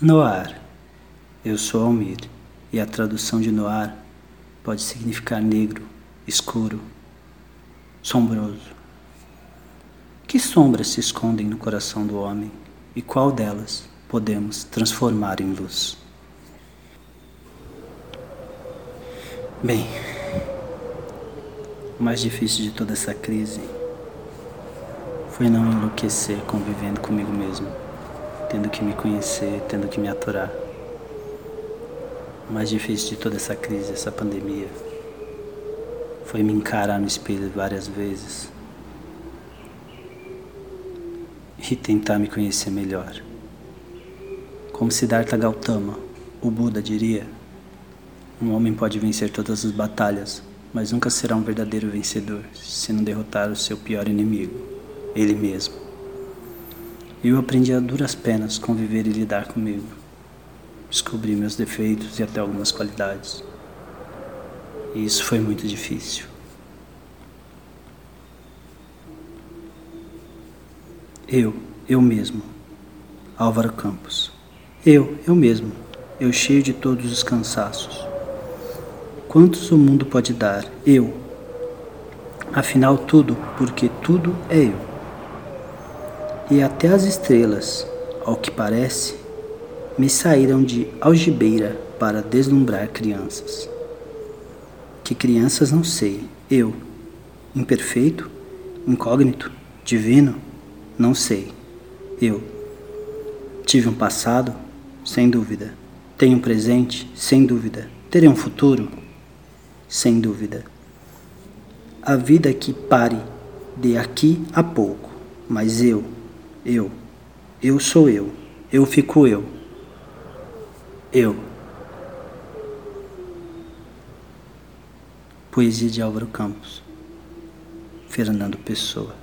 Noar. Eu sou Almir, e a tradução de Noar pode significar negro, escuro, sombroso. Que sombras se escondem no coração do homem e qual delas podemos transformar em luz? Bem, o mais difícil de toda essa crise foi não enlouquecer convivendo comigo mesmo tendo que me conhecer, tendo que me aturar. O mais difícil de toda essa crise, essa pandemia, foi me encarar no espelho várias vezes e tentar me conhecer melhor. Como Siddhartha Gautama, o Buda diria, um homem pode vencer todas as batalhas, mas nunca será um verdadeiro vencedor se não derrotar o seu pior inimigo, ele mesmo. Eu aprendi a duras penas conviver e lidar comigo. Descobri meus defeitos e até algumas qualidades. E isso foi muito difícil. Eu, eu mesmo, Álvaro Campos. Eu, eu mesmo, eu cheio de todos os cansaços. Quantos o mundo pode dar? Eu. Afinal, tudo, porque tudo é eu e até as estrelas, ao que parece, me saíram de algibeira para deslumbrar crianças. Que crianças não sei, eu, imperfeito, incógnito, divino, não sei. Eu tive um passado, sem dúvida. Tenho um presente, sem dúvida. Terei um futuro, sem dúvida. A vida que pare de aqui a pouco, mas eu eu. Eu sou eu. Eu fico eu. Eu. Poesia de Álvaro Campos. Fernando Pessoa.